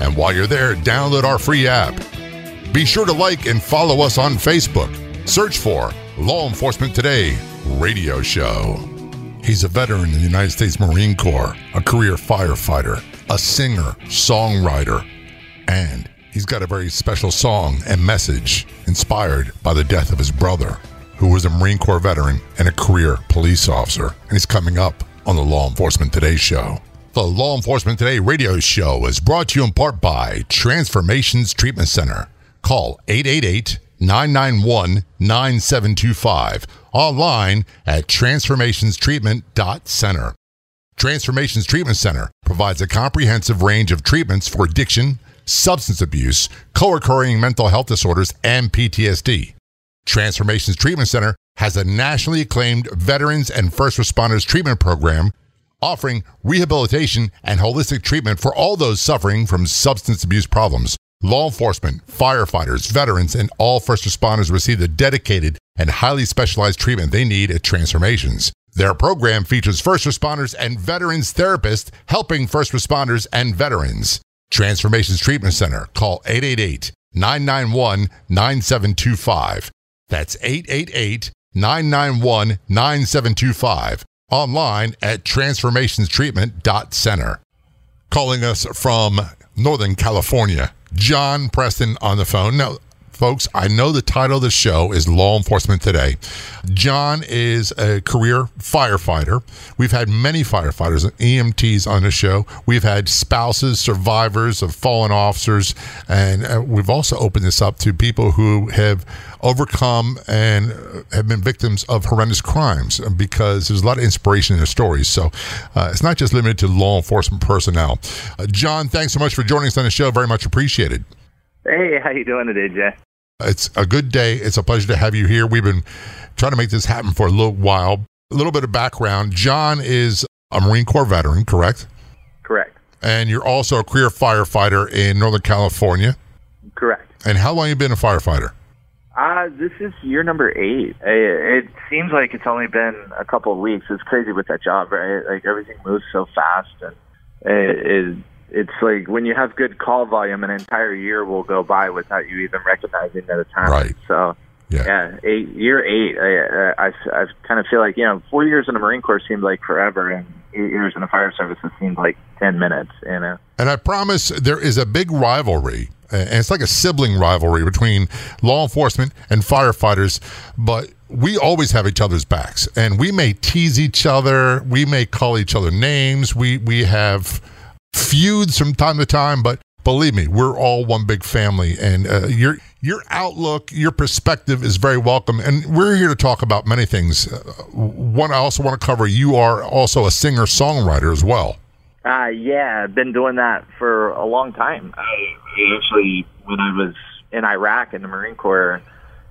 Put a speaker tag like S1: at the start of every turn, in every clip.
S1: and while you're there, download our free app. Be sure to like and follow us on Facebook. Search for Law Enforcement Today Radio Show. He's a veteran in the United States Marine Corps, a career firefighter, a singer, songwriter, and he's got a very special song and message inspired by the death of his brother, who was a Marine Corps veteran and a career police officer. And he's coming up on the Law Enforcement Today show. The Law Enforcement Today radio show is brought to you in part by Transformations Treatment Center. Call 888 991 9725. Online at transformationstreatment.center. Transformations Treatment Center provides a comprehensive range of treatments for addiction, substance abuse, co occurring mental health disorders, and PTSD. Transformations Treatment Center has a nationally acclaimed veterans and first responders treatment program offering rehabilitation and holistic treatment for all those suffering from substance abuse problems. Law enforcement, firefighters, veterans, and all first responders receive the dedicated and highly specialized treatment they need at Transformations. Their program features first responders and veterans therapists helping first responders and veterans. Transformations Treatment Center. Call 888 991 9725. That's 888 991 9725 online at transformationstreatment.center. Calling us from Northern California, John Preston on the phone. Now, folks, I know the title of the show is Law Enforcement Today. John is a career firefighter. We've had many firefighters and EMTs on the show. We've had spouses, survivors of fallen officers, and uh, we've also opened this up to people who have overcome and have been victims of horrendous crimes because there's a lot of inspiration in their stories. So uh, it's not just limited to law enforcement personnel. Uh, John, thanks so much for joining us on the show. Very much appreciated.
S2: Hey, how you doing today, Jay?
S1: It's a good day. It's a pleasure to have you here. We've been trying to make this happen for a little while. A little bit of background. John is a Marine Corps veteran, correct?
S2: Correct.
S1: And you're also a career firefighter in Northern California.
S2: Correct.
S1: And how long have you been a firefighter?
S2: Uh, this is year number eight. It, it seems like it's only been a couple of weeks. It's crazy with that job, right? Like everything moves so fast, and it, it, it's like when you have good call volume, an entire year will go by without you even recognizing that it's happened.
S1: Right.
S2: So,
S1: Yeah.
S2: yeah, eight year eight. I, I, I, I kind of feel like you know, four years in the Marine Corps seemed like forever, and eight years in the fire service it seemed like ten minutes. You know.
S1: And I promise there is a big rivalry, and it's like a sibling rivalry between law enforcement and firefighters, but we always have each other's backs. And we may tease each other, we may call each other names, we, we have feuds from time to time, but believe me, we're all one big family. And uh, your, your outlook, your perspective is very welcome. And we're here to talk about many things. Uh, one, I also want to cover you are also a singer songwriter as well.
S2: Uh, yeah, I've been doing that for a long time. I actually, when I was in Iraq in the Marine Corps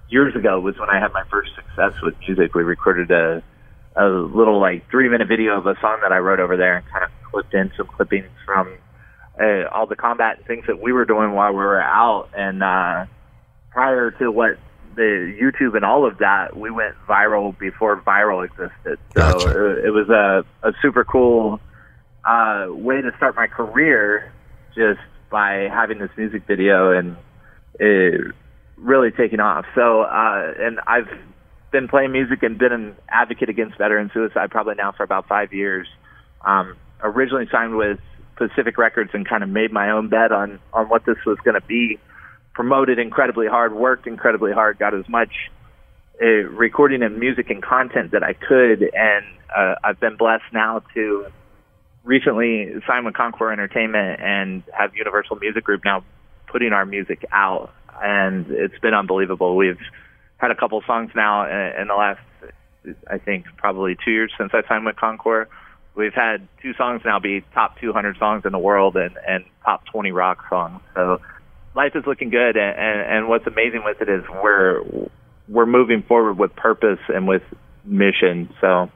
S2: years ago, was when I had my first success with music. We recorded a a little like three minute video of a song that I wrote over there, and kind of clipped in some clippings from uh, all the combat and things that we were doing while we were out. And uh, prior to what the YouTube and all of that, we went viral before viral existed. So
S1: Gotcha.
S2: it, it was a, a super cool uh, way to start my career just by having this music video and it really taking off. So, uh, and I've been playing music and been an advocate against veteran suicide probably now for about five years. Um, originally signed with Pacific Records and kind of made my own bet on, on what this was going to be. Promoted incredibly hard, worked incredibly hard, got as much uh, recording and music and content that I could, and uh, I've been blessed now to recently sign with Concord Entertainment and have Universal Music Group now putting our music out, and it's been unbelievable. We've had a couple songs now in, in the last, I think, probably two years since I signed with Concord. We've had two songs now be top 200 songs in the world and, and top 20 rock songs. So life is looking good, and, and, and what's amazing with it is we're we're moving forward with purpose and with mission. So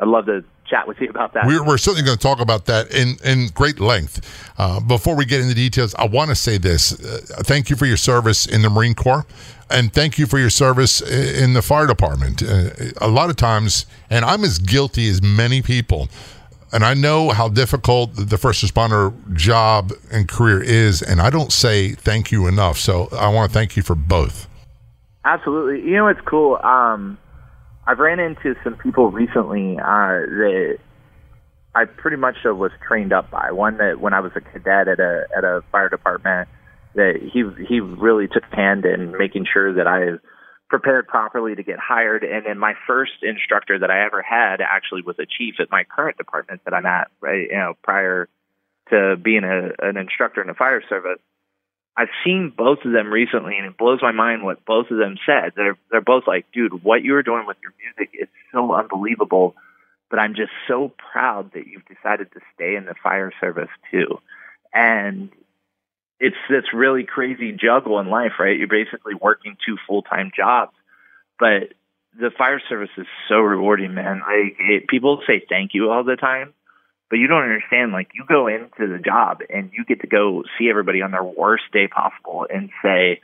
S2: I'd love to chat with you about that.
S1: We're, we're certainly going to talk about that in, in great length. Uh, before we get into details, I want to say this. Uh, thank you for your service in the Marine Corps, and thank you for your service in the fire department. Uh, a lot of times, and I'm as guilty as many people, and I know how difficult the first responder job and career is, and I don't say thank you enough. So I want to thank you for both.
S2: Absolutely. You know, it's cool. Um, I've ran into some people recently uh, that I pretty much was trained up by. One that when I was a cadet at a at a fire department, that he he really took hand in making sure that I prepared properly to get hired. And then my first instructor that I ever had actually was a chief at my current department that I'm at. Right, you know, prior to being a, an instructor in the fire service. I've seen both of them recently, and it blows my mind what both of them said. They're they're both like, "Dude, what you are doing with your music is so unbelievable." But I'm just so proud that you've decided to stay in the fire service too. And it's this really crazy juggle in life, right? You're basically working two full time jobs, but the fire service is so rewarding, man. Like it, people say thank you all the time, but you don't understand. Like you go into the job and you get to go see everybody on their worst day possible and say,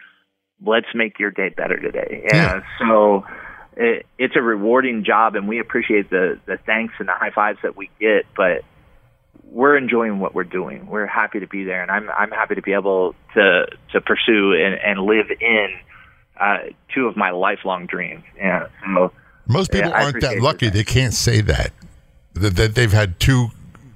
S2: "Let's make your day better today." Yeah. so it, it's a rewarding job, and we appreciate the the thanks and the high fives that we get. But we're enjoying what we're doing. We're happy to be there, and I'm I'm happy to be able to to pursue and, and live in uh, two of my lifelong dreams. Yeah. So
S1: most people yeah, aren't that lucky. They can't say that that they've had two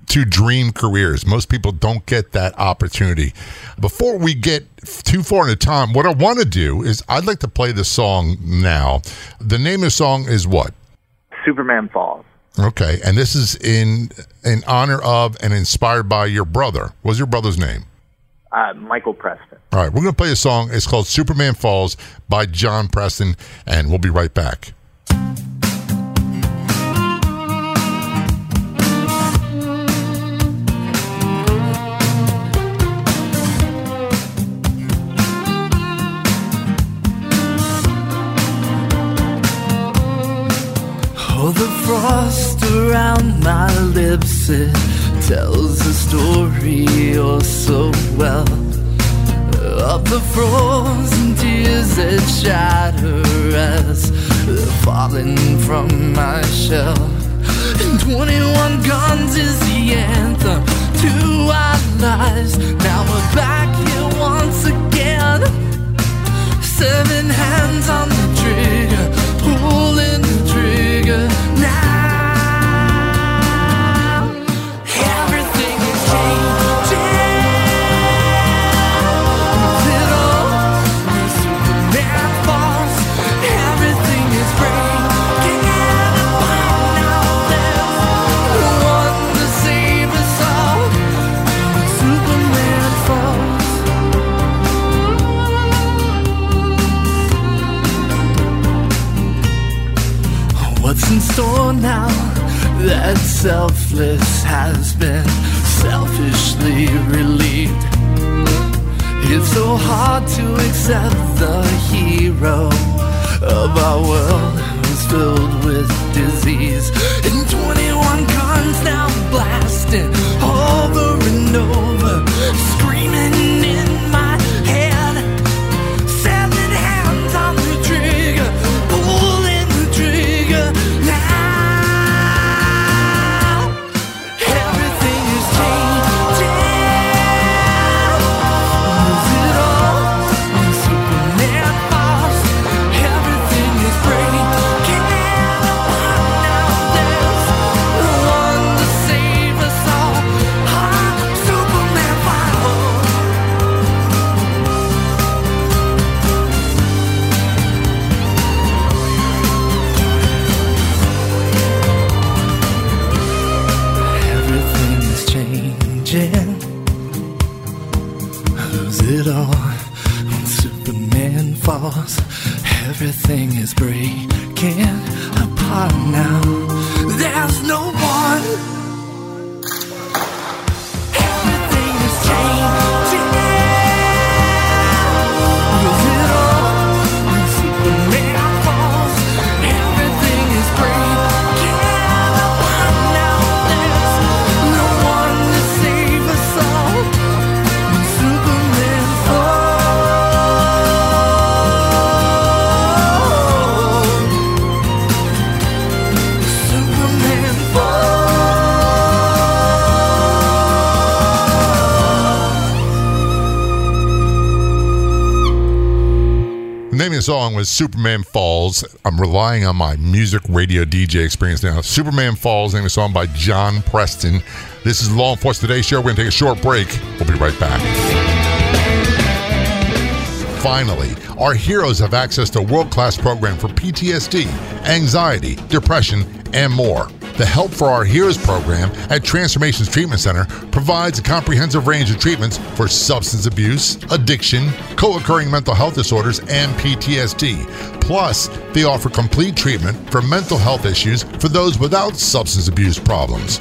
S1: to dream careers. Most people don't get that opportunity. Before we get too far into time, what I want to do is I'd like to play the song now. The name of the song is what?
S2: Superman Falls.
S1: Okay, and this is in in honor of and inspired by your brother. What's your brother's name?
S2: Uh, Michael Preston.
S1: All right, we're going to play a song. It's called Superman Falls by John Preston, and we'll be right back.
S3: Frost around my lips, it tells a story oh so well of the frozen tears that shatter as they're falling from my shell. And 21 guns is the anthem to our lives. Now we're back here once again. Seven
S1: Superman Falls. I'm relying on my music radio DJ experience now. Superman Falls, name of song by John Preston. This is Law Enforcement Today Show. We're going to take a short break. We'll be right back. Finally, our heroes have access to a world class program for PTSD, anxiety, depression, and more. The Help for Our Heroes program at Transformations Treatment Center provides a comprehensive range of treatments for substance abuse, addiction, co occurring mental health disorders, and PTSD. Plus, they offer complete treatment for mental health issues for those without substance abuse problems.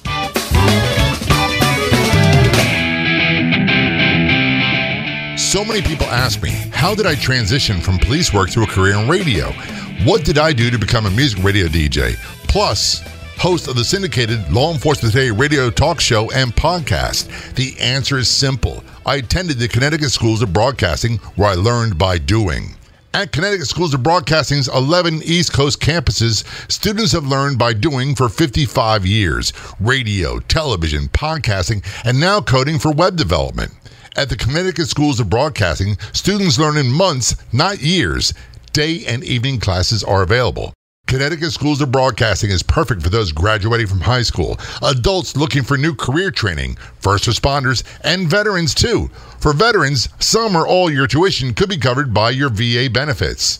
S1: So many people ask me, how did I transition from police work to a career in radio? What did I do to become a music radio DJ? Plus, host of the syndicated Law Enforcement Today radio talk show and podcast? The answer is simple. I attended the Connecticut Schools of Broadcasting where I learned by doing. At Connecticut Schools of Broadcasting's 11 East Coast campuses, students have learned by doing for 55 years radio, television, podcasting, and now coding for web development. At the Connecticut Schools of Broadcasting, students learn in months, not years. Day and evening classes are available. Connecticut Schools of Broadcasting is perfect for those graduating from high school, adults looking for new career training, first responders, and veterans too. For veterans, some or all your tuition could be covered by your VA benefits.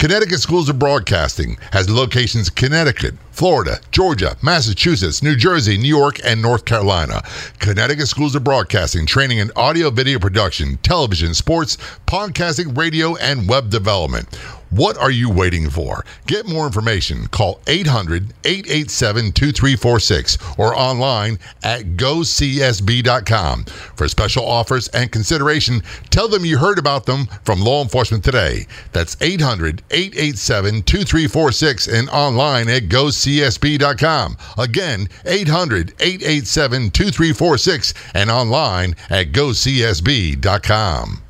S1: Connecticut Schools of Broadcasting has locations in Connecticut, Florida, Georgia, Massachusetts, New Jersey, New York, and North Carolina. Connecticut Schools of Broadcasting training in audio video production, television, sports, podcasting, radio, and web development. What are you waiting for? Get more information. Call 800 887 2346 or online at gocsb.com. For special offers and consideration, tell them you heard about them from Law Enforcement Today. That's 800 887 2346 and online at gocsb.com. Again, 800 887 2346 and online at gocsb.com.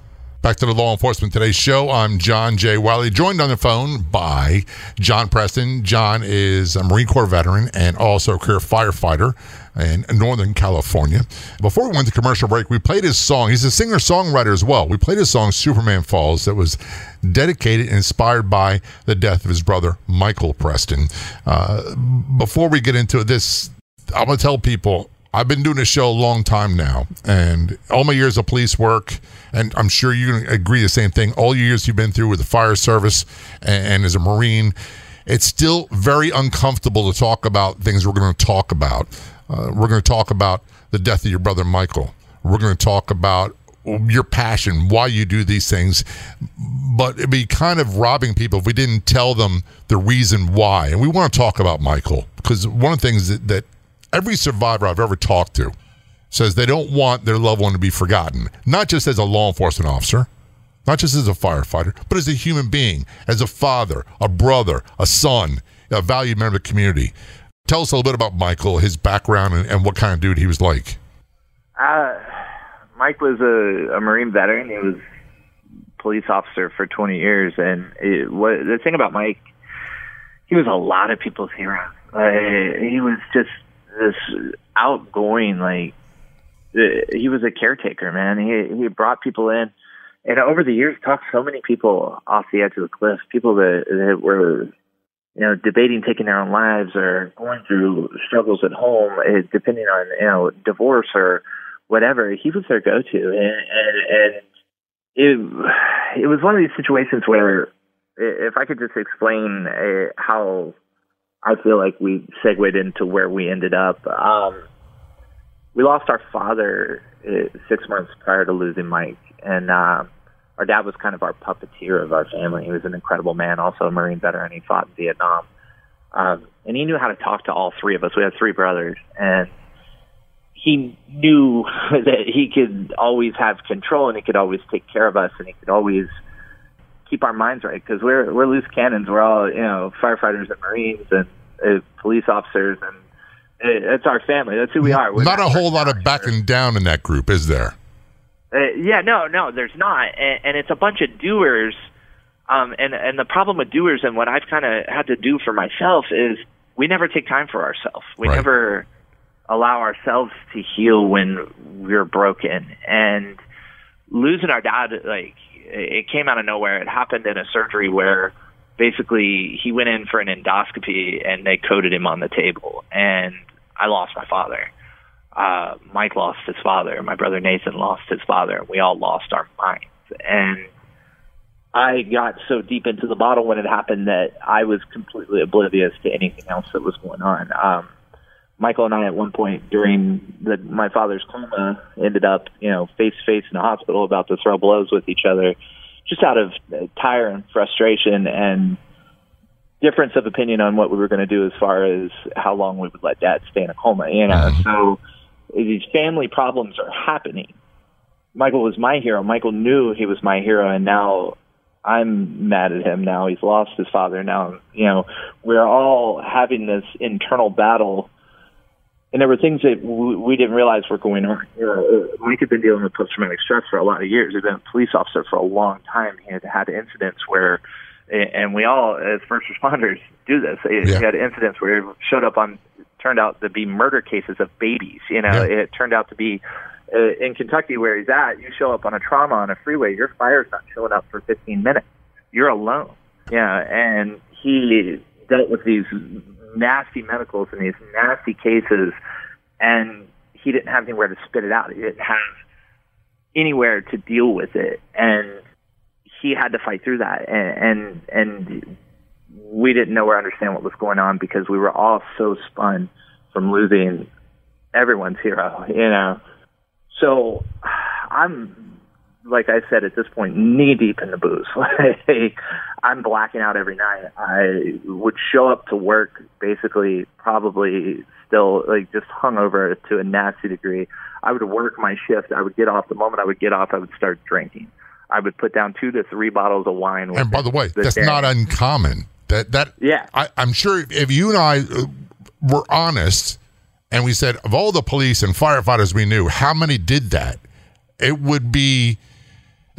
S1: Back to the Law Enforcement Today show. I'm John J. Wiley, joined on the phone by John Preston. John is a Marine Corps veteran and also a career firefighter in Northern California. Before we went to commercial break, we played his song. He's a singer songwriter as well. We played his song Superman Falls that was dedicated and inspired by the death of his brother, Michael Preston. Uh, before we get into this, I'm going to tell people I've been doing this show a long time now, and all my years of police work, and I'm sure you can agree the same thing. All your years you've been through with the fire service and, and as a Marine, it's still very uncomfortable to talk about things we're going to talk about. Uh, we're going to talk about the death of your brother Michael. We're going to talk about your passion, why you do these things. But it'd be kind of robbing people if we didn't tell them the reason why. And we want to talk about Michael because one of the things that, that every survivor I've ever talked to says they don't want their loved one to be forgotten, not just as a law enforcement officer, not just as a firefighter, but as a human being, as a father, a brother, a son, a valued member of the community. Tell us a little bit about Michael, his background, and, and what kind of dude he was like.
S2: Uh, Mike was a, a Marine veteran. He was police officer for 20 years, and it, what, the thing about Mike, he was a lot of people's hero. Uh, he was just this outgoing like he was a caretaker man. He he brought people in. And over the years talked so many people off the edge of the cliff people that, that were you know debating taking their own lives or going through struggles at home eh, depending on you know divorce or whatever. He was their go-to. And and, and it it was one of these situations where if I could just explain uh, how I feel like we segued into where we ended up. Um, we lost our father uh, six months prior to losing Mike, and uh, our dad was kind of our puppeteer of our family. He was an incredible man, also a Marine veteran. He fought in Vietnam. Um, and he knew how to talk to all three of us. We had three brothers, and he knew that he could always have control and he could always take care of us and he could always keep our minds right because we're we're loose cannons. We're all you know firefighters and marines and uh, police officers and it, it's our family. That's who we are. We're
S1: not a whole lot of backing down in that group, is there?
S2: Uh, yeah, no, no, there's not, and, and it's a bunch of doers. Um, and and the problem with doers and what I've kind of had to do for myself is we never take time for ourselves. We
S1: Right.
S2: never allow ourselves to heal when we're broken. And losing our dad, like it came out of nowhere. It happened in a surgery where basically he went in for an endoscopy and they coded him on the table, and I lost my father. Uh, Mike lost his father. My brother Nathan lost his father. We all lost our minds. And I got so deep into the bottle when it happened that I was completely oblivious to anything else that was going on. Um, Michael and I, at one point during the, my father's coma, ended up, you know, face to face in a hospital about to throw blows with each other, just out of tire and frustration and difference of opinion on what we were going to do as far as how long we would let dad stay in a coma. You know, so these family problems are happening. Michael was my hero. Michael knew he was my hero, and now I'm mad at him. Now he's lost his father. Now, you know, we're all having this internal battle. And there were things that w- we didn't realize were going on. You know, uh, Mike had been dealing with post-traumatic stress for a lot of years. He'd been a police officer for a long time. He had had incidents where, and we all, as first responders, do this. He
S1: Yeah.
S2: had incidents where he showed up on, turned out to be murder cases of babies. You know,
S1: Yeah.
S2: it turned out to be uh, in Kentucky where he's at, you show up on a trauma on a freeway, your fire's not showing up for 15 minutes. You're alone. Yeah, and he dealt with these nasty medicals and these nasty cases, and he didn't have anywhere to spit it out. He didn't have anywhere to deal with it, and he had to fight through that. And and, and we didn't know or understand what was going on because we were all so spun from losing everyone's hero, you know. So I'm, like I said, at this point, knee deep in the booze. Like, I'm blacking out every night. I would show up to work basically, probably still like just hungover to a nasty degree. I would work my shift. I would get off. The moment I would get off, I would start drinking. I would put down two to three bottles of wine.
S1: And by the way, that's
S2: day.
S1: not uncommon. That that
S2: Yeah.
S1: I, I'm sure if you and I uh, were honest and we said of all the police and firefighters we knew, how many did that? It would be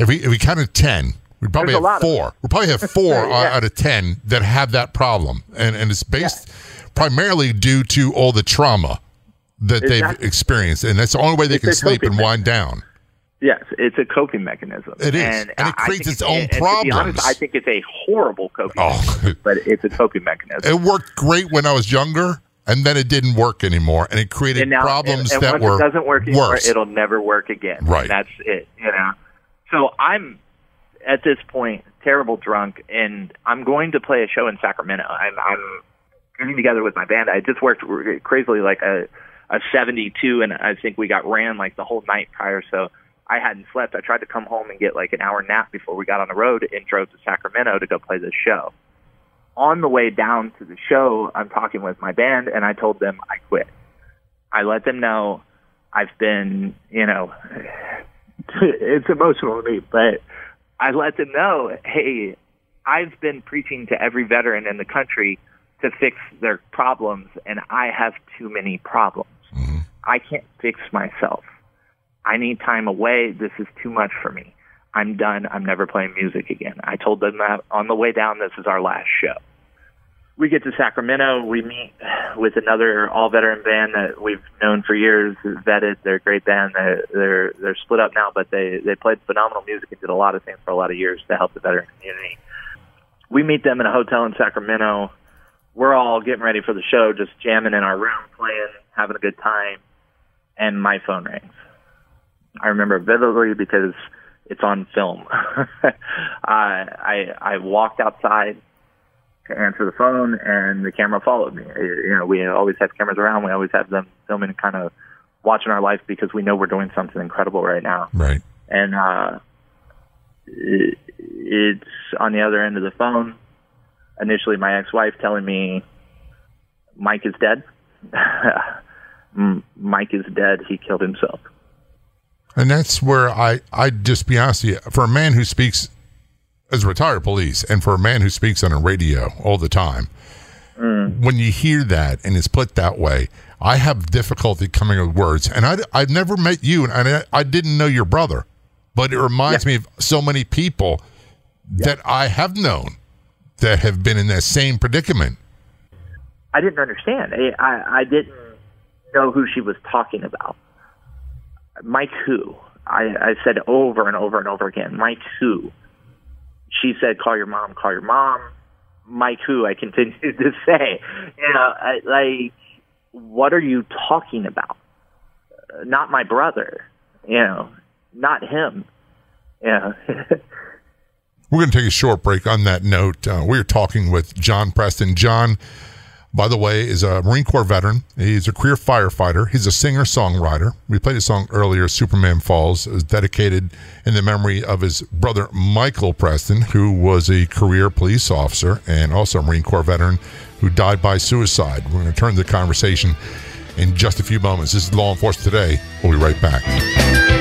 S1: if we if we counted ten, we'd probably
S2: There's
S1: have four. We probably have four
S2: Yeah.
S1: out of ten that have that problem, and and it's based primarily due to all the trauma that they've experienced, and that's the only way they
S2: It's
S1: can sleep and wind down.
S2: Yes, it's a coping mechanism.
S1: It is,
S2: and,
S1: and it creates its
S2: it's-
S1: own
S2: be
S1: problems.
S2: honest, I think it's a horrible coping,
S1: Oh.
S2: mechanism, but it's a coping mechanism.
S1: It worked great when I was younger, and then it didn't work anymore, and it created
S2: and now,
S1: problems
S2: and,
S1: that were
S2: it doesn't work anymore,
S1: worse.
S2: it'll never work again.
S1: Right.
S2: And that's it. You know. So I'm at this point terrible drunk, and I'm going to play a show in Sacramento. I'm, I'm getting together with my band. I just worked crazily like a a 72, and I think we got ran like the whole night prior. So I hadn't slept. I tried to come home and get like an hour nap before we got on the road and drove to Sacramento to go play this show. On the way down to the show, I'm talking with my band, and I told them I quit. I let them know I've been, you know, it's emotional to me, but I let them know, hey, I've been preaching to every veteran in the country to fix their problems, and I have too many problems. Mm-hmm. I can't fix myself. I need time away. This is too much for me. I'm done. I'm never playing music again. I told them that on the way down, this is our last show. We get to Sacramento. We meet with another all veteran band that we've known for years, vetted. They're a great band. They're, they're, they're split up now, but they, they played phenomenal music and did a lot of things for a lot of years to help the veteran community. We meet them in a hotel in Sacramento. We're all getting ready for the show, just jamming in our room, playing, having a good time. And my phone rings. I remember vividly because it's on film. uh, I I walked outside to answer the phone, and the camera followed me. Uh, You know, we always have cameras around. We always have them filming, kind of watching our life because we know we're doing something incredible right now.
S1: right.
S2: And uh, it, it's on the other end of the phone. Initially, my ex-wife telling me Mike is dead. Mike is dead. He killed himself.
S1: And that's where I, I just be honest with you, for a man who speaks as retired police and for a man who speaks on a radio all the time, mm. when you hear that and it's put that way, I have difficulty coming with words. And I, I've never met you and I, I didn't know your brother, but it reminds yeah. me of so many people yeah. that I have known that have been in that same predicament.
S2: I didn't understand. I, I, I didn't know who she was talking about. Mike who? I, I said over and over and over again, Mike who? She said, call your mom, call your mom. Mike who? I continued to say, you know, I, like, what are you talking about? Not my brother, you know, not him. Yeah.
S1: We're going to take a short break on that note. Uh, we're talking with John Preston. John, by the way, is a Marine Corps veteran. He's a career firefighter. He's a singer songwriter. We played a song earlier, Superman Falls. It was dedicated in the memory of his brother, Michael Preston, who was a career police officer and also a Marine Corps veteran who died by suicide. We're going to turn the conversation in just a few moments. This is Law Enforcement Today. We'll be right back.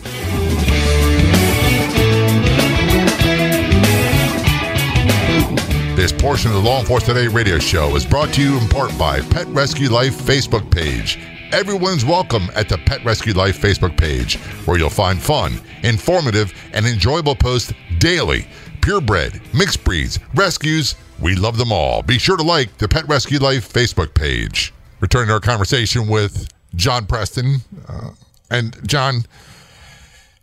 S1: This portion of the Law Enforcement Today radio show is brought to you in part by Pet Rescue Life Facebook page. Everyone's welcome at the Pet Rescue Life Facebook page, where you'll find fun, informative, and enjoyable posts daily. Purebred, mixed breeds, rescues, we love them all. Be sure to like the Pet Rescue Life Facebook page. Returning to our conversation with John Preston. Uh, and John,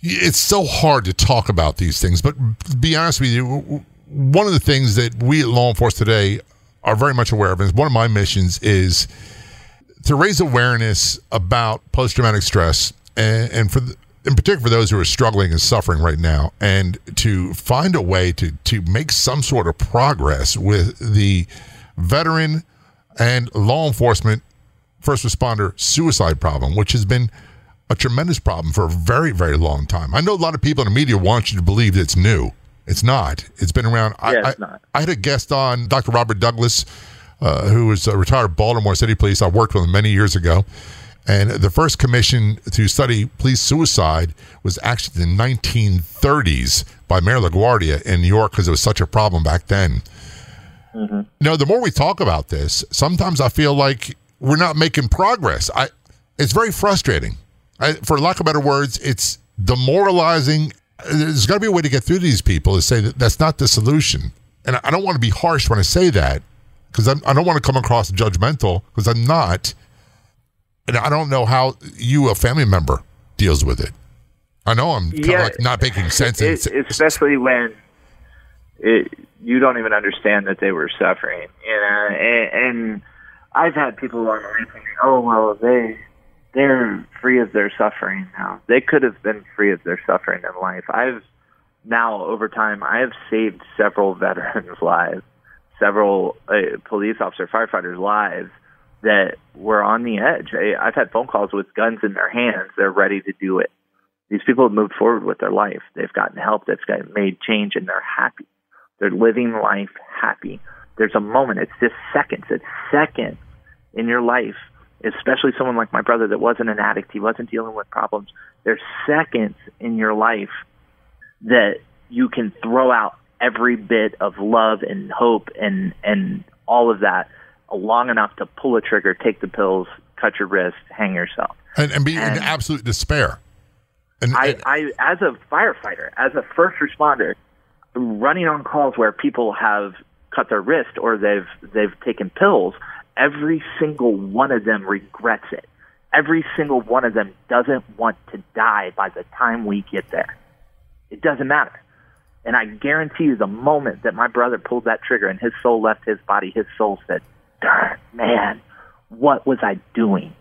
S1: it's so hard to talk about these things. But be honest with you, one of the things that we at Law Enforcement today are very much aware of, and one of my missions is to raise awareness about post traumatic stress, and, and for the, in particular for those who are struggling and suffering right now, and to find a way to to make some sort of progress with the veteran and law enforcement first responder suicide problem, which has been a tremendous problem for a very, very long time. I know a lot of people in the media want you to believe that it's new. It's not. It's been around.
S2: Yeah,
S1: I,
S2: it's not.
S1: I, I had a guest on, Dr. Robert Douglas, uh, who was a retired Baltimore City Police. I worked with him many years ago. And the first commission to study police suicide was actually in the 1930s by Mayor LaGuardia in New York because it was such a problem back then. Mm-hmm. You know, the more we talk about this, sometimes I feel like we're not making progress. I, it's very frustrating I, for lack of better words, it's demoralizing. There's got to be a way to get through to these people to say that that's not the solution. And I don't want to be harsh when I say that because I don't want to come across judgmental because I'm not. And I don't know how you, a family member, deals with it. I know I'm kind yeah, of like not making sense.
S2: It, especially when it, you don't even understand that they were suffering. You know, and, and I've had people on the line thinking, "Oh well, they they're free of their suffering now. They could have been free of their suffering in life. I've now over time I have saved several veterans' lives, several uh, police officer firefighters' lives that were on the edge. I, I've had phone calls with guns in their hands. They're ready to do it. These people have moved forward with their life. They've gotten help. They've got made change, and they're happy. They're living life happy. There's a moment. It's just seconds. It's seconds in your life especially someone like my brother that wasn't an addict, he wasn't dealing with problems. There's seconds in your life that you can throw out every bit of love and hope and and all of that long enough to pull a trigger, take the pills, cut your wrist, hang yourself,
S1: and, and be and in absolute despair.
S2: And, I, I, as a firefighter, as a first responder, running on calls where people have cut their wrist or they've they've taken pills, every single one of them regrets it. Every single one of them doesn't want to die by the time we get there. It doesn't matter. And I guarantee you, the moment that my brother pulled that trigger and his soul left his body, his soul said, "Darn man, what was I doing?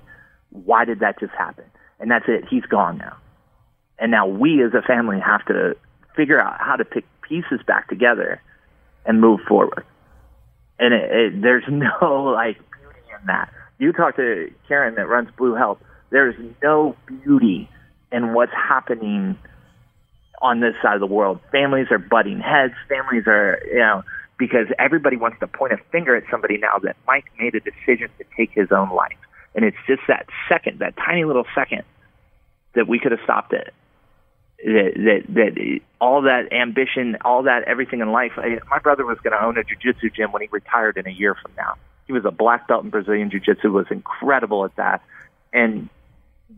S2: Why did that just happen?" And that's it. He's gone now. And now we as a family have to figure out how to pick pieces back together and move forward. And it, it, there's no like beauty in that. You talk to Karen that runs Blue Help. There's no beauty in what's happening on this side of the world. Families are butting heads. Families are, you know, because everybody wants to point a finger at somebody now that Mike made a decision to take his own life. And it's just that second, that tiny little second that we could have stopped it. That, that, that all that ambition, all that everything in life. I, my brother was going to own a jiu-jitsu gym when he retired in a year from now. He was a black belt in Brazilian jiu-jitsu, was incredible at that. And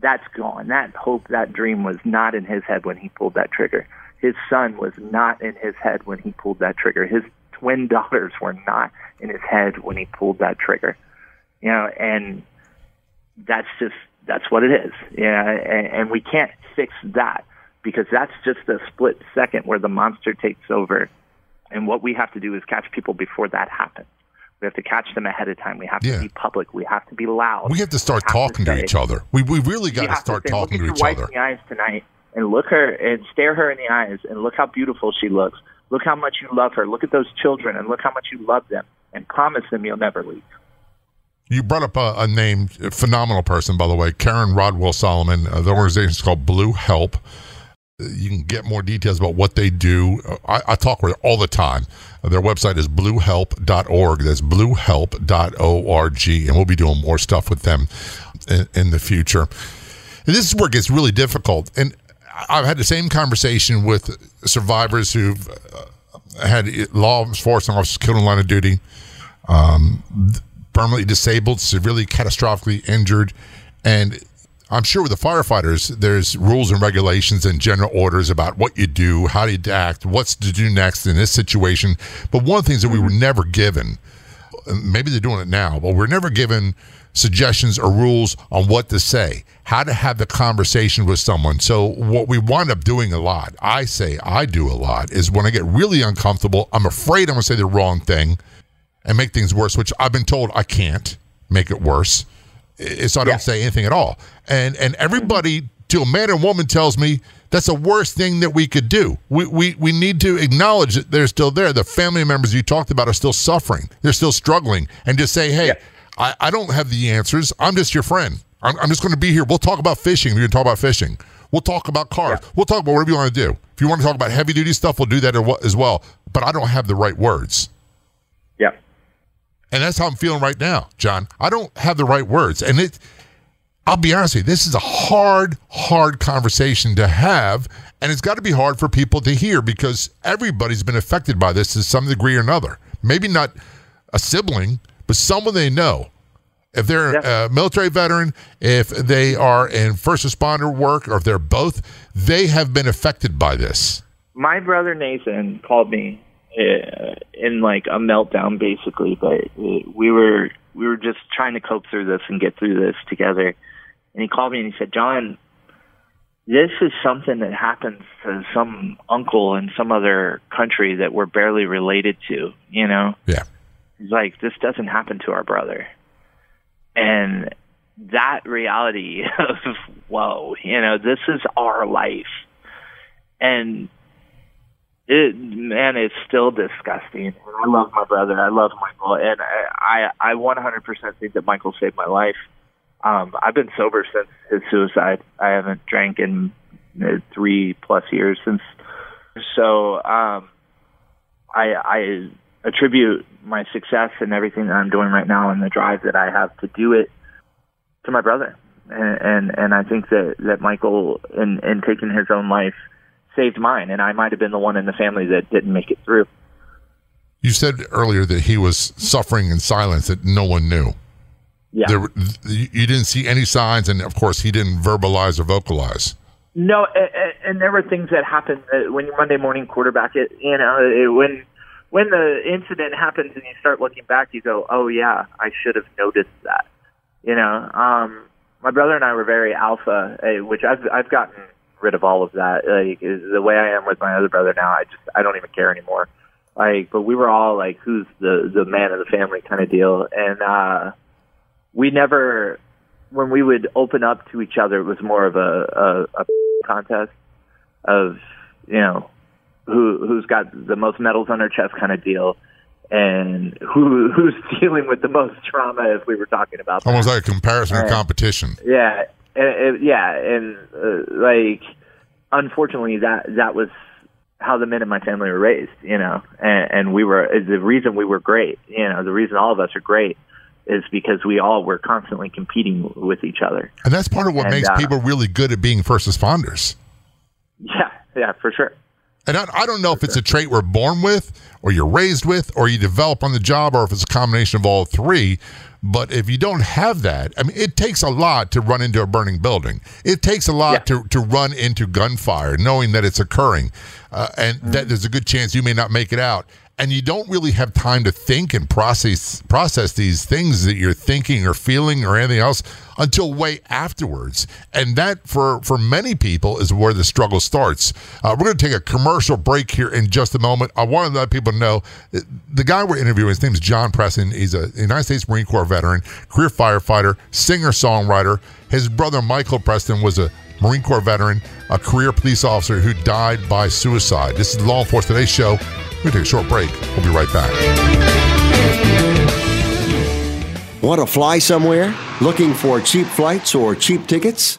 S2: that's gone. That hope, that dream was not in his head when he pulled that trigger. His son was not in his head when he pulled that trigger. His twin daughters were not in his head when he pulled that trigger. You know, and that's just that's what it is. Yeah, and, and we can't fix that because that's just a split second where the monster takes over. And what we have to do is catch people before that happens. We have to catch them ahead of time. We have
S1: Yeah.
S2: to be public. We have to be loud.
S1: We have to start
S2: have
S1: talking to,
S2: say-
S1: each other. We we really got to start
S2: say,
S1: talking
S2: look
S1: to each other.
S2: in the eyes tonight and look her and stare her in the eyes and look how beautiful she looks. Look how much you love her. Look at those children and look how much you love them and promise them you'll never leave.
S1: You brought up a, a name, a phenomenal person, by the way, Karen Rodwell Solomon. Uh, the organization is called Blue Help. You can get more details about what they do. I, I talk with all the time. Their website is bluehelp.org. That's bluehelp.org. And we'll be doing more stuff with them in, in the future. And this is where it gets really difficult. And I've had the same conversation with survivors who've uh, had law enforcement officers killed in line of duty permanently disabled, severely catastrophically injured, and I'm sure with the firefighters, there's rules and regulations and general orders about what you do, how you act, what's to do next in this situation. But one of the things that we were never given, maybe they're doing it now, but we're never given suggestions or rules on what to say, how to have the conversation with someone. So what we wind up doing a lot, I say I do a lot, is when I get really uncomfortable, I'm afraid I'm going to say the wrong thing and make things worse, which I've been told I can't make it worse. So I don't say anything at all. And and everybody, to a man and woman, tells me that's the worst thing that we could do. We, we we need to acknowledge that they're still there. The family members you talked about are still suffering. They're still struggling. And just say, hey, I, I don't have the answers. I'm just your friend. I'm, I'm just going to be here. We'll talk about fishing. We're going to talk about fishing. We'll talk about cars. We'll talk about whatever you want to do. If you want to talk about heavy duty stuff, we'll do that as well. But I don't have the right words.
S2: Yeah.
S1: And that's how I'm feeling right now, John. I don't have the right words. And it I'll be honest with you, this is a hard, hard conversation to have. And it's got to be hard for people to hear because everybody's been affected by this to some degree or another. Maybe not a sibling, but someone they know. If they're
S2: Yeah.
S1: a military veteran, if they are in first responder work, or if they're both, they have been affected by this.
S2: my brother Nathan called me in like a meltdown, basically. But uh, we were we were just trying to cope through this and get through this together. And he called me and he said, "John, this is something that happens to some uncle in some other country that we're barely related to. You know,
S1: Yeah.
S2: He's like, this doesn't happen to our brother. And that reality of, whoa, you know, this is our life. And it, man, it's still disgusting. And I love my brother. I love Michael. And I, I, I 100% think that Michael saved my life. Um, I've been sober since his suicide. I haven't drank in uh, three plus years since. So, um, I, I attribute my success and everything that I'm doing right now and the drive that I have to do it to my brother. And and, and I think that, that Michael in, in taking his own life saved mine and I might have been the one in the family that didn't make it through.
S1: You said earlier that he was suffering in silence that no one knew.
S2: Yeah.
S1: There, you didn't see any signs, and of course, he didn't verbalize or vocalize.
S2: No, and, and there were things that happened that when you Monday morning quarterback it. You know, it, when when the incident happens and you start looking back, you go, "Oh yeah, I should have noticed that." You know, um, my brother and I were very alpha, uh, which I've I've gotten rid of all of that. Like the way I am with my other brother now, I just I don't even care anymore. Like, but we were all like, who's the the man of the family kind of deal, and uh, we never when we would open up to each other, it was more of a, a, a contest of you know who who's got the most medals on their chest kind of deal and who who's dealing with the most trauma if we were talking about
S1: Almost
S2: that.
S1: like a comparison or competition.
S2: yeah and, and- yeah and uh, like unfortunately that that was how the men in my family were raised you know? And, and we were the reason we were great you know? The reason all of us are great is because we all were constantly competing with each other.
S1: And that's part of what
S2: And,
S1: makes
S2: uh,
S1: people really good at being first responders.
S2: yeah yeah for sure
S1: And I, I don't know if it's a trait we're born with, or you're raised with, or you develop on the job, or if it's a combination of all three. But if you don't have that, I mean, it takes a lot to run into a burning building. It takes a lot
S2: Yeah.
S1: to, to run into gunfire, knowing that it's occurring, uh, and that there's a good chance you may not make it out. And you don't really have time to think and process process these things that you're thinking or feeling or anything else until way afterwards. And that, for for many people, is where the struggle starts. Uh, we're going to take a commercial break here in just a moment. I want to let people know uh, the guy we're interviewing. His name is John Preston. He's a United States Marine Corps veteran, career firefighter, singer songwriter. His brother Michael Preston was a Marine Corps veteran, a career police officer who died by suicide. This is the Law Enforcement Today show. To take a short break. We'll be right back.
S4: Want to fly somewhere? Looking for cheap flights or cheap tickets?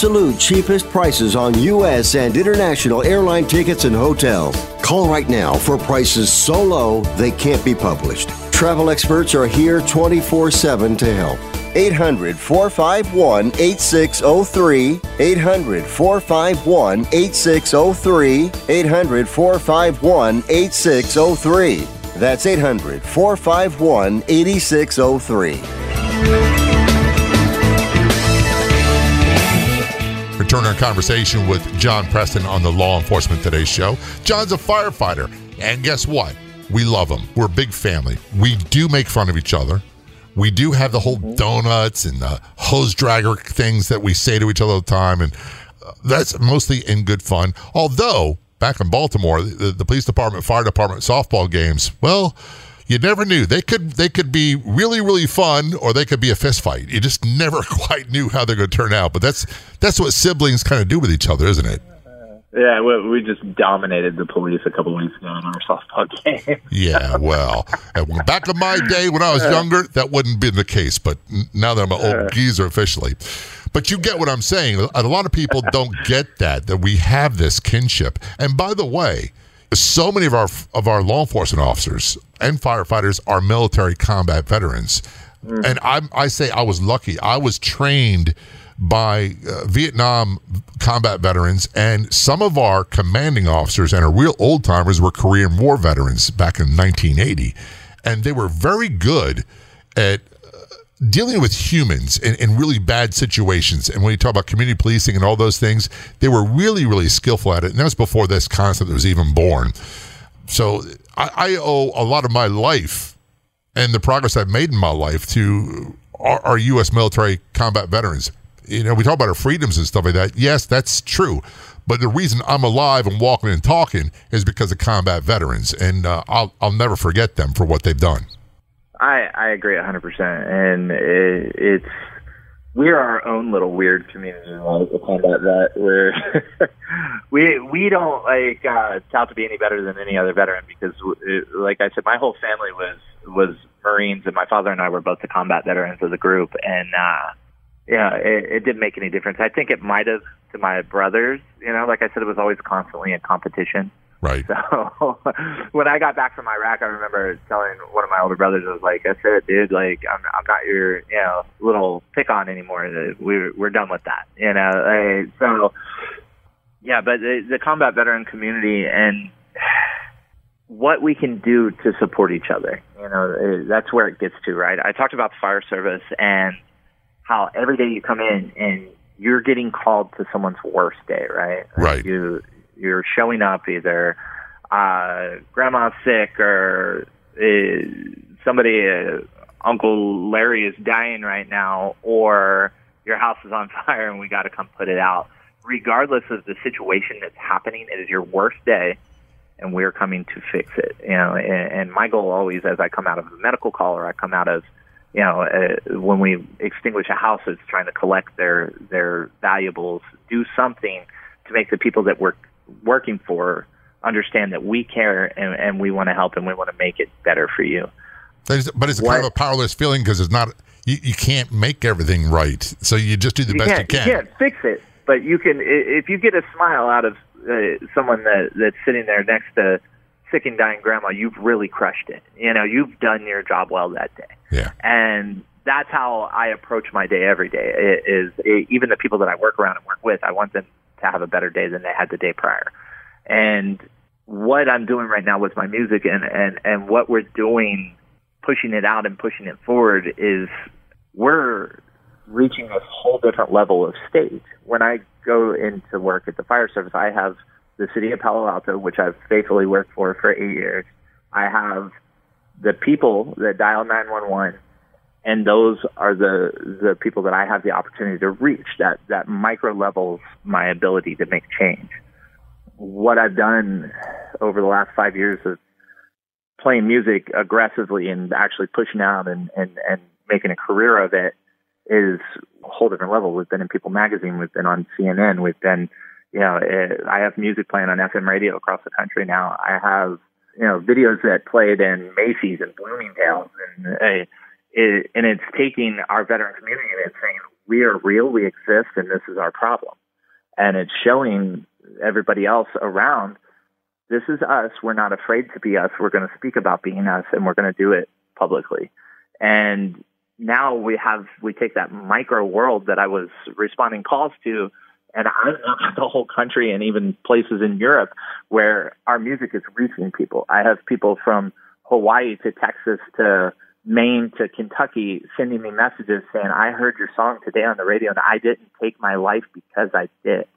S4: cheapest prices on U.S. and international airline tickets and hotels. Call right now for prices so low they can't be published. Travel experts are here 24 7 to help. 800 451 8603. 800 451 8603. 800 451 8603. That's 800 451 8603.
S1: Return our conversation with John Preston on the Law Enforcement Today show. John's a firefighter, and guess what? We love him. We're a big family. We do make fun of each other. We do have the whole donuts and the hose dragger things that we say to each other all the time, and uh, that's mostly in good fun. Although back in Baltimore, the, the police department, fire department, softball games, well, you never knew they could they could be really really fun or they could be a fist fight. You just never quite knew how they're going to turn out. But that's that's what siblings kind of do with each other, isn't it?
S2: Yeah, we, we just dominated the police a couple weeks ago in our softball game.
S1: Yeah, well, back in my day when I was younger, that wouldn't be the case. But now that I'm an old geezer officially, but you get what I'm saying. A lot of people don't get that that we have this kinship. And by the way, so many of our of our law enforcement officers and firefighters are military combat veterans, and I I say I was lucky. I was trained by uh, Vietnam combat veterans, and some of our commanding officers and our real old timers were Korean War veterans back in 1980, and they were very good at uh, dealing with humans in, in really bad situations. And when you talk about community policing and all those things, they were really, really skillful at it. And that was before this concept was even born. So I, I owe a lot of my life and the progress I've made in my life to our, our U.S. military combat veterans. You know, we talk about our freedoms and stuff like that. Yes, that's true. But the reason I'm alive and walking and talking is because of combat veterans, and uh, I'll I'll never forget them for what they've done.
S2: I I agree hundred percent, and it, it's we're our own little weird community like a combat vet where we we don't like uh, tout to be any better than any other veteran because like I said, my whole family was was Marines, and my father and I were both the combat veterans of the group, and uh, yeah, it, it didn't make any difference. I think it might have to my brothers. You know, like I said, it was always constantly in competition.
S1: Right.
S2: So when I got back from Iraq, I remember telling one of my older brothers, I was like, "That's it, dude. Like, I'm I'm not your you know little pick on anymore. We're we're done with that. You know." Like, so yeah, but the, the combat veteran community and what we can do to support each other. You know, eh, that's where it gets to, right? I talked about the fire service and how every day you come in and you're getting called to someone's worst day, right?
S1: Right.
S2: You you're showing up either uh, grandma's sick or uh, somebody, uh, Uncle Larry is dying right now, or your house is on fire and we got to come put it out. Regardless of the situation that's happening, it is your worst day, and we're coming to fix it. You know, and, and my goal always, as I come out of a medical call or I come out of you know, uh, when we extinguish a house, it's trying to collect their their valuables, do something to make the people that we're working for understand that we care and, and we want to help and we want to make it better for you.
S1: But it's kind of a powerless feeling because it's not you, you can't make everything right, so you just do the
S2: you
S1: best you can.
S2: You can't fix it, but you can. If you get a smile out of uh, someone that that's sitting there next to sick and dying grandma, you've really crushed it. You know, you've done your job well that day.
S1: Yeah.
S2: and that's how I approach my day every day. i- Is even the people that I work around and work with, I want them to have a better day than they had the day prior. And what I'm doing right now with my music and and and what we're doing, pushing it out and pushing it forward is we're reaching a whole different level of stage. When I go into work at the fire service, I have the city of Palo Alto, which I've faithfully worked for for eight years. I have the people that dial 911 and those are the the people that I have the opportunity to reach that that micro levels my ability to make change. What I've done over the last 5 years of playing music aggressively and actually pushing out and and and making a career of it is a whole different level. We've been in People Magazine, we've been on CNN, we've been you know, eh, I have music playing on FM radio across the country now. I have you know videos that played in Macy's and Bloomingdale's, and uh, it, and it's taking our veteran community and it's saying we are real, we exist, and this is our problem, and it's showing everybody else around this is us. We're not afraid to be us. We're going to speak about being us, and we're going to do it publicly. And now we have we take that micro world that I was responding calls to, and I'm out the whole country and even places in Europe where our music is reaching people. I have people from Hawaii to Texas to Maine to Kentucky sending me messages saying, "I heard your song today on the radio, and I didn't take my life because I did."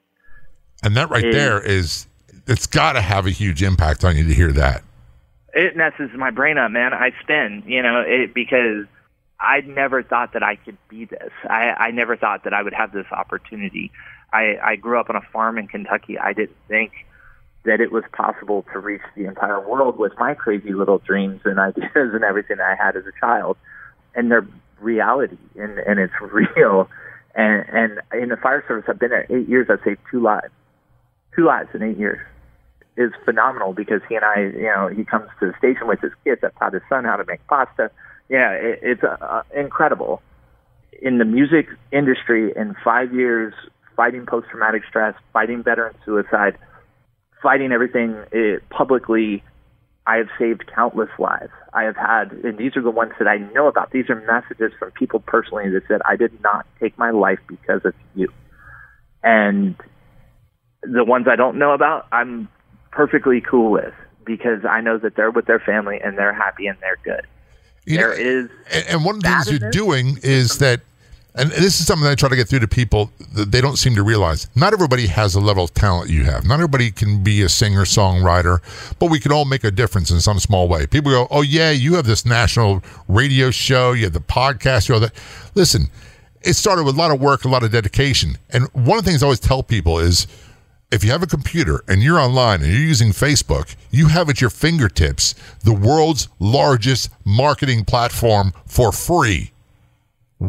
S1: And that right
S2: is-
S1: there is it's got to have a huge impact on you to hear that.
S2: it messes my brain up, man. I spin, you know, it because I never thought that I could be this. I, I never thought that I would have this opportunity. I, I grew up on a farm in Kentucky. I didn't think that it was possible to reach the entire world with my crazy little dreams and ideas and everything I had as a child. And they're reality and, and it's real. And, and in the fire service, I've been there eight years. I've saved two lives, two lives in eight years is phenomenal because he and I, you know, he comes to the station with his kids. I've taught his son how to make pasta. Yeah, it, it's uh, incredible. In the music industry, in five years, fighting post traumatic stress, fighting veteran suicide, fighting everything uh, publicly, I have saved countless lives. I have had, and these are the ones that I know about. These are messages from people personally that said, I did not take my life because of you. And the ones I don't know about, I'm perfectly cool with because I know that they're with their family and they're happy and they're good.
S1: You
S2: There
S1: know,
S2: is
S1: and, and one of the things you're doing is that, and this is something I try to get through to people that they don't seem to realize. Not everybody has the level of talent you have. Not everybody can be a singer songwriter, but we can all make a difference in some small way. People go, "Oh yeah, you have this national radio show, you have the podcast, you have that." Listen, it started with a lot of work, a lot of dedication, and one of the things I always tell people is if you have a computer and you're online and you're using Facebook, you have at your fingertips the world's largest marketing platform for free.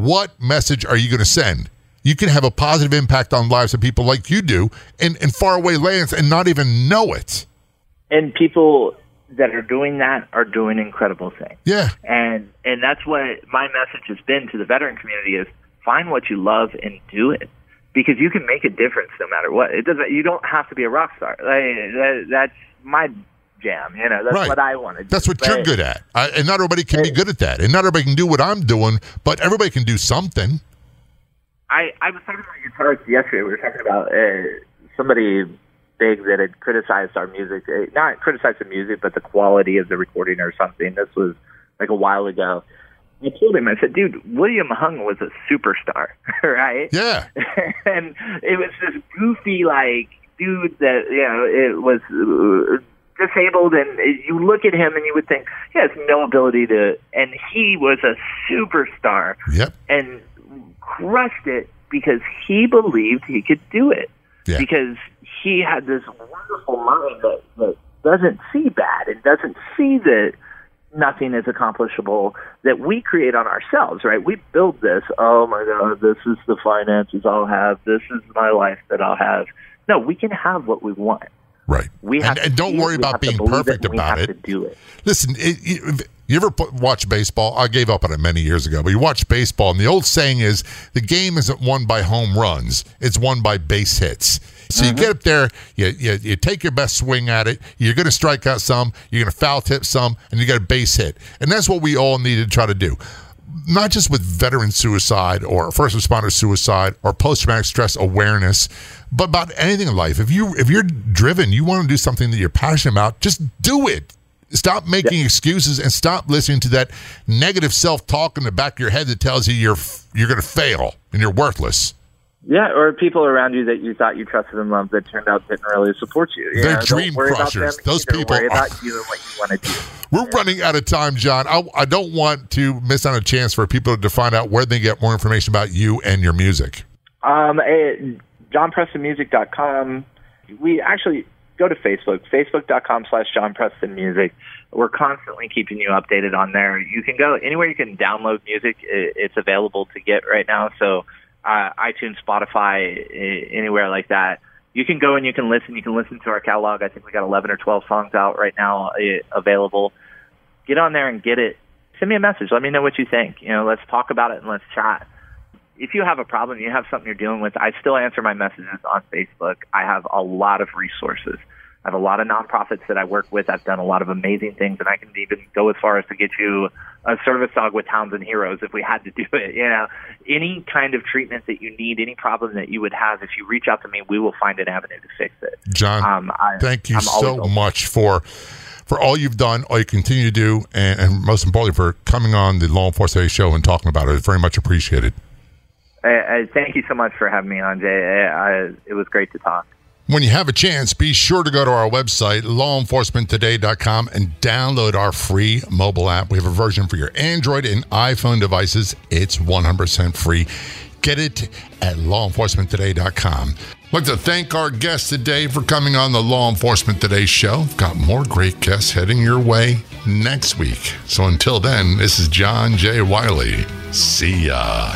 S1: What message are you going to send? You can have a positive impact on lives of people like you do in, in faraway lands and not even know it.
S2: and people that are doing that are doing incredible things.
S1: Yeah.
S2: And and that's what my message has been to the veteran community is find what you love and do it. Because you can make a difference no matter what. It doesn't you don't have to be a rock star. Like, that, that's my jam, you know. That's
S1: Right.
S2: what I want to do.
S1: That's what you're good at. I, and not everybody can be good at that. And not everybody can do what I'm doing, but everybody can do something.
S2: I, I was talking to my guitarist yesterday. We were talking about uh, somebody big that had criticized our music, eh, not criticized the music, but the quality of the recording or something. This was like a while ago. I told him, I said, dude, William Hung was a superstar, right?
S1: Yeah.
S2: and it was this goofy, like, dude that, you know, it was uh, disabled, and you look at him and you would think he has no ability to, and he was a superstar.
S1: Yep.
S2: And crushed it because he believed he could do it.
S1: Yeah.
S2: Because he had this wonderful mind that, that doesn't see bad and doesn't see that nothing is accomplishable that we create on ourselves, right? We build this. Oh my God, this is the finances I'll have. This is my life that I'll have. No, we can have what we want.
S1: Right.
S2: We have
S1: and, and don't
S2: see it,
S1: worry about being perfect
S2: it,
S1: about
S2: we have
S1: it.
S2: To do it.
S1: Listen, it, you, you ever watch baseball? I gave up on it many years ago, but you watch baseball, and the old saying is the game isn't won by home runs, it's won by base hits. So you mm-hmm. get up there, you, you, you take your best swing at it, you're going to strike out some, you're going to foul tip some, and you got a base hit. And that's what we all need to try to do. Not just with veteran suicide or first responder suicide or post traumatic stress awareness, but about anything in life. If you if you're driven, you want to do something that you're passionate about, just do it. Stop making excuses and stop listening to that negative self-talk in the back of your head that tells you you're you're going to fail and you're worthless.
S2: Yeah, or people around you that you thought you trusted and loved that turned out didn't really support you. you
S1: They're
S2: know,
S1: dream crushers. Those
S2: either.
S1: people
S2: Worry about you and what you want to do.
S1: We're running out of time, John. I, I don't want to miss out on a chance for people to find out where they get more information about you and your music.
S2: Um, eh, JohnPrestonMusic.com. We actually go to Facebook, Facebook.com slash John Preston Music. We're constantly keeping you updated on there. You can go anywhere you can download music. It's available to get right now. So uh, iTunes, Spotify, anywhere like that. You can go and you can listen. You can listen to our catalog. I think we got 11 or 12 songs out right now eh, available. Get on there and get it. Send me a message. Let me know what you think. You know, let's talk about it and let's chat if you have a problem, you have something you're dealing with, I still answer my messages on Facebook. I have a lot of resources. I have a lot of nonprofits that I work with. I've done a lot of amazing things, and I can even go as far as to get you a service dog with Hounds and Heroes if we had to do it. You know, any kind of treatment that you need, any problem that you would have, if you reach out to me, we will find an avenue to fix it.
S1: John,
S2: Um, I-
S1: thank you
S2: I'm
S1: so much for for all you've done, all you continue to do, and, and most importantly for coming on the Law Enforcement show and talking about it. It's very much appreciated.
S2: I, I, thank you so much for having me on, Jay. I, it was great to talk.
S1: When you have a chance, be sure to go to our website, lawenforcementtoday.com, and download our free mobile app. We have a version for your Android and iPhone devices. It's 100% free. Get it at lawenforcementtoday.com. I'd like to thank our guests today for coming on the Law Enforcement Today show. We've got more great guests heading your way next week. So until then, this is John J. Wiley. See ya.